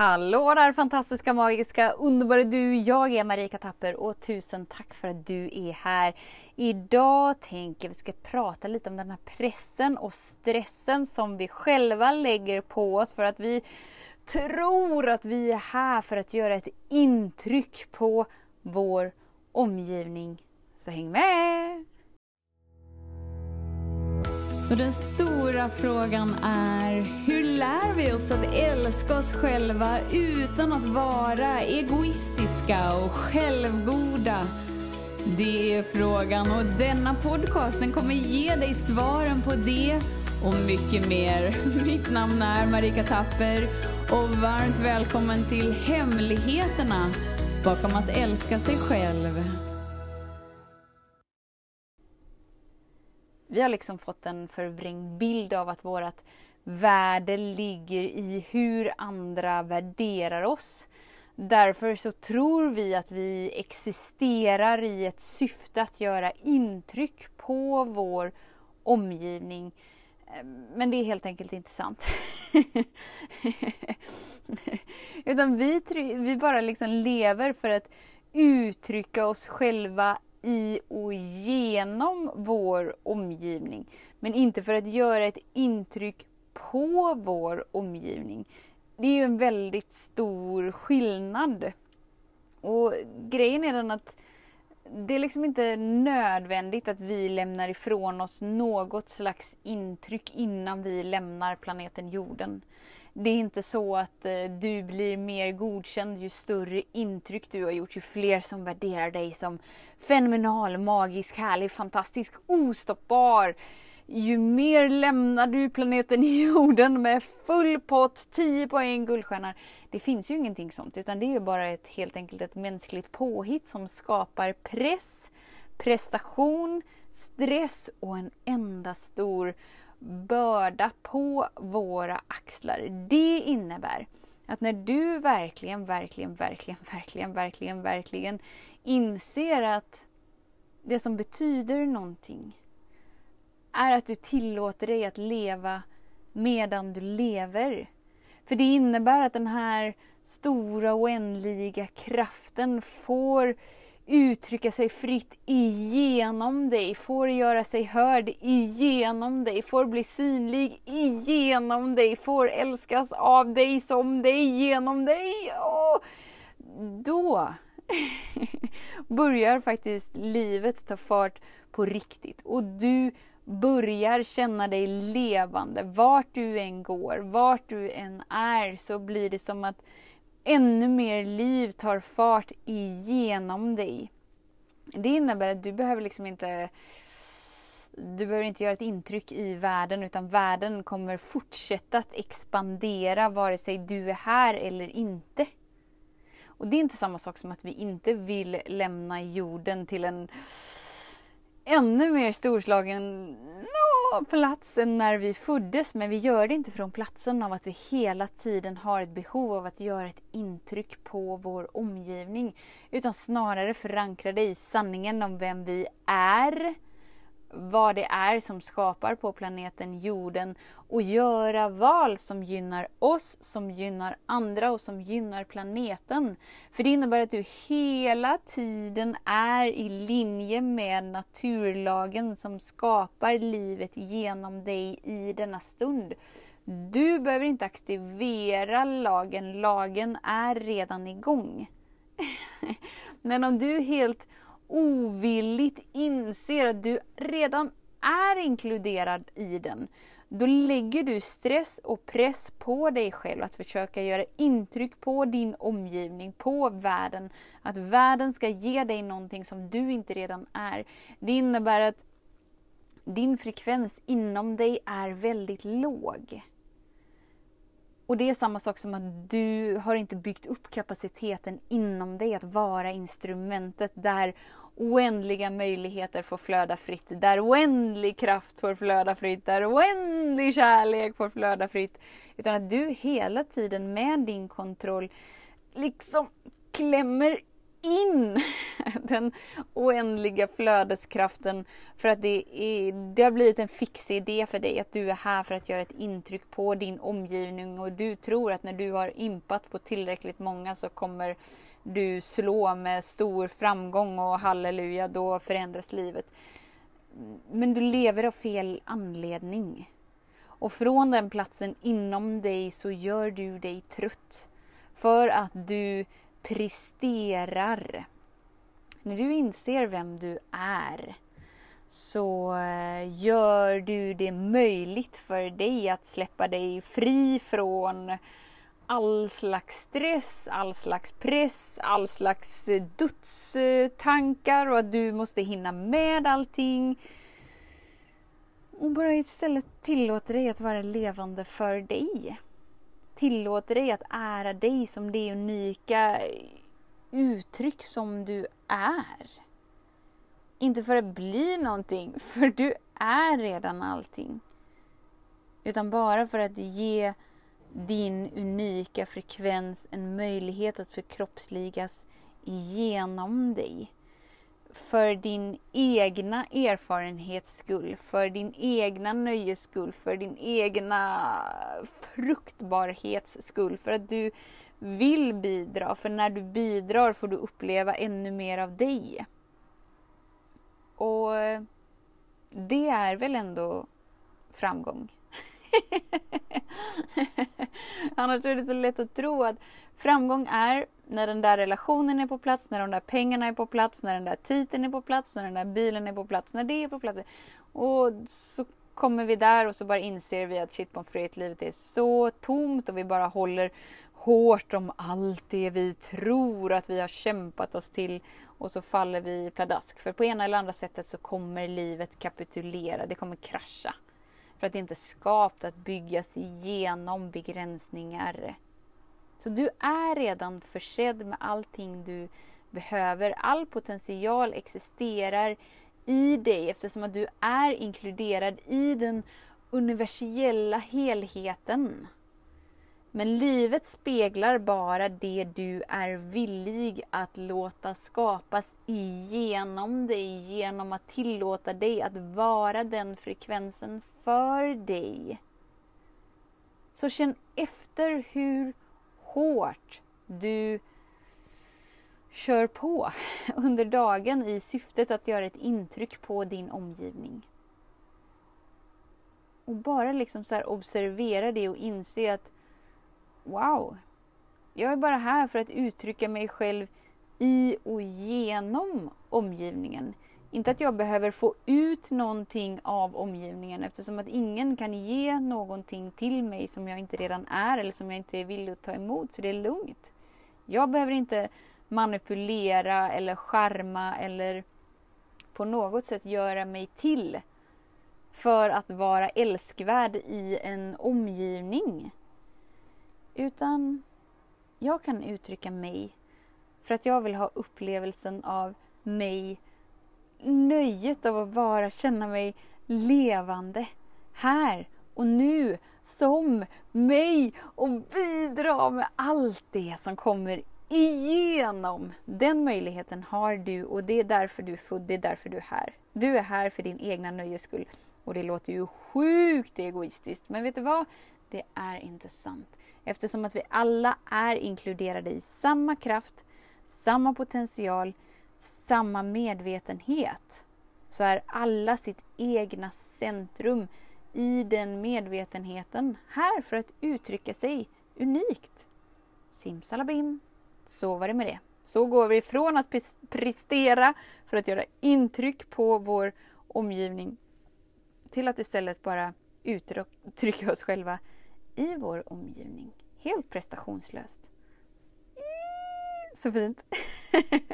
Hallå där fantastiska, magiska, underbara du! Jag är Marika Tapper och tusen tack för att du är här. Idag tänker vi ska prata lite om den här pressen och stressen som vi själva lägger på oss för att vi tror att vi är här för att göra ett intryck på vår omgivning. Så häng med! Så den stora frågan är, hur lär vi oss att älska oss själva utan att vara egoistiska och självgoda? Det är frågan och denna podcast den kommer ge dig svaren på det och mycket mer. Mitt namn är Marika Tapper och varmt välkommen till Hemligheterna bakom att älska sig själv. Vi har liksom fått en förvrängd bild av att vårt värde ligger i hur andra värderar oss. Därför så tror vi att vi existerar i ett syfte att göra intryck på vår omgivning. Eh, men det är helt enkelt inte sant. Utan vi, vi bara liksom lever för att uttrycka oss själva i och genom vår omgivning. Men inte för att göra ett intryck på vår omgivning. Det är ju en väldigt stor skillnad. Och grejen är den att det är liksom inte nödvändigt att vi lämnar ifrån oss något slags intryck innan vi lämnar planeten jorden. Det är inte så att eh, du blir mer godkänd ju större intryck du har gjort, ju fler som värderar dig som fenomenal, magisk, härlig, fantastisk, ostoppbar. Ju mer lämnar du planeten jorden med full pott, 10 poäng, guldstjärnor. Det finns ju ingenting sånt, utan det är ju bara ett, helt enkelt ett mänskligt påhitt som skapar press, prestation, stress och en enda stor börda på våra axlar. Det innebär att när du verkligen, verkligen, verkligen, verkligen, verkligen, verkligen inser att det som betyder någonting är att du tillåter dig att leva medan du lever. För det innebär att den här stora oändliga kraften får uttrycka sig fritt igenom dig, får göra sig hörd igenom dig, får bli synlig igenom dig, får älskas av dig, som dig, genom dig. Och då börjar faktiskt livet ta fart på riktigt och du börjar känna dig levande. Vart du än går, vart du än är så blir det som att ännu mer liv tar fart igenom dig. Det innebär att du behöver liksom inte du behöver inte göra ett intryck i världen utan världen kommer fortsätta att expandera vare sig du är här eller inte. Och det är inte samma sak som att vi inte vill lämna jorden till en ännu mer storslagen plats än när vi föddes men vi gör det inte från platsen av att vi hela tiden har ett behov av att göra ett intryck på vår omgivning. Utan snarare förankrade i sanningen om vem vi är vad det är som skapar på planeten jorden och göra val som gynnar oss, som gynnar andra och som gynnar planeten. För det innebär att du hela tiden är i linje med naturlagen som skapar livet genom dig i denna stund. Du behöver inte aktivera lagen, lagen är redan igång. Men om du helt ovilligt inser att du redan är inkluderad i den, då lägger du stress och press på dig själv att försöka göra intryck på din omgivning, på världen. Att världen ska ge dig någonting som du inte redan är. Det innebär att din frekvens inom dig är väldigt låg. Och det är samma sak som att du har inte byggt upp kapaciteten inom dig att vara instrumentet där oändliga möjligheter får flöda fritt, där oändlig kraft får flöda fritt, där oändlig kärlek får flöda fritt. Utan att du hela tiden med din kontroll liksom klämmer in den oändliga flödeskraften för att det, är, det har blivit en fix idé för dig att du är här för att göra ett intryck på din omgivning och du tror att när du har impat på tillräckligt många så kommer du slå med stor framgång och halleluja, då förändras livet. Men du lever av fel anledning. Och från den platsen inom dig så gör du dig trött. För att du presterar. När du inser vem du är så eh, gör du det möjligt för dig att släppa dig fri från all slags stress, all slags press, all slags eh, dödstankar och att du måste hinna med allting. Och bara istället tillåter dig att vara levande för dig. Tillåter dig att ära dig som det unika uttryck som du är. Inte för att bli någonting, för du är redan allting. Utan bara för att ge din unika frekvens en möjlighet att förkroppsligas genom dig. För din egna erfarenhets skull, för din egna nöjes skull, för din egna fruktbarhets skull. För att du vill bidra, för när du bidrar får du uppleva ännu mer av dig. Och det är väl ändå framgång? Annars är det så lätt att tro att framgång är när den där relationen är på plats, när de där pengarna är på plats, när den där titeln är på plats, när den där bilen är på plats, när det är på plats. Och så kommer vi där och så bara inser vi att shit pommes frites, livet är så tomt och vi bara håller hårt om allt det vi tror att vi har kämpat oss till och så faller vi pladask. För på ena eller andra sättet så kommer livet kapitulera, det kommer krascha. För att det inte är skapat att byggas igenom begränsningar. Så du är redan försedd med allting du behöver. All potential existerar i dig eftersom att du är inkluderad i den universella helheten. Men livet speglar bara det du är villig att låta skapas igenom dig, genom att tillåta dig att vara den frekvensen för dig. Så känn efter hur hårt du kör på under dagen i syftet att göra ett intryck på din omgivning. Och bara liksom så observera det och inse att wow, jag är bara här för att uttrycka mig själv i och genom omgivningen. Inte att jag behöver få ut någonting av omgivningen eftersom att ingen kan ge någonting till mig som jag inte redan är eller som jag inte är villig att ta emot, så det är lugnt. Jag behöver inte manipulera eller charma eller på något sätt göra mig till för att vara älskvärd i en omgivning. Utan jag kan uttrycka mig för att jag vill ha upplevelsen av mig, nöjet av att vara, känna mig levande här och nu som mig och bidra med allt det som kommer igenom. Den möjligheten har du och det är därför du är född, det är därför du är här. Du är här för din egna nöjes skull. Och det låter ju sjukt egoistiskt, men vet du vad? Det är inte sant. Eftersom att vi alla är inkluderade i samma kraft, samma potential, samma medvetenhet så är alla sitt egna centrum i den medvetenheten här för att uttrycka sig unikt. Simsalabim, så var det med det. Så går vi från att prestera för att göra intryck på vår omgivning till att istället bara uttrycka oss själva i vår omgivning. Helt prestationslöst. Så fint!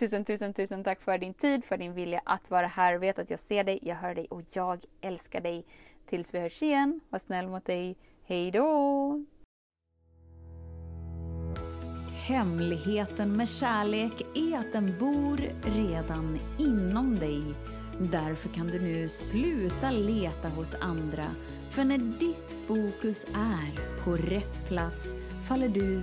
tusen, tusen, tusen tack för din tid, för din vilja att vara här. Vet att jag ser dig, jag hör dig och jag älskar dig. Tills vi hörs igen, var snäll mot dig. Hej då! Hemligheten med kärlek är att den bor redan inom dig. Därför kan du nu sluta leta hos andra för när ditt fokus är på rätt plats faller du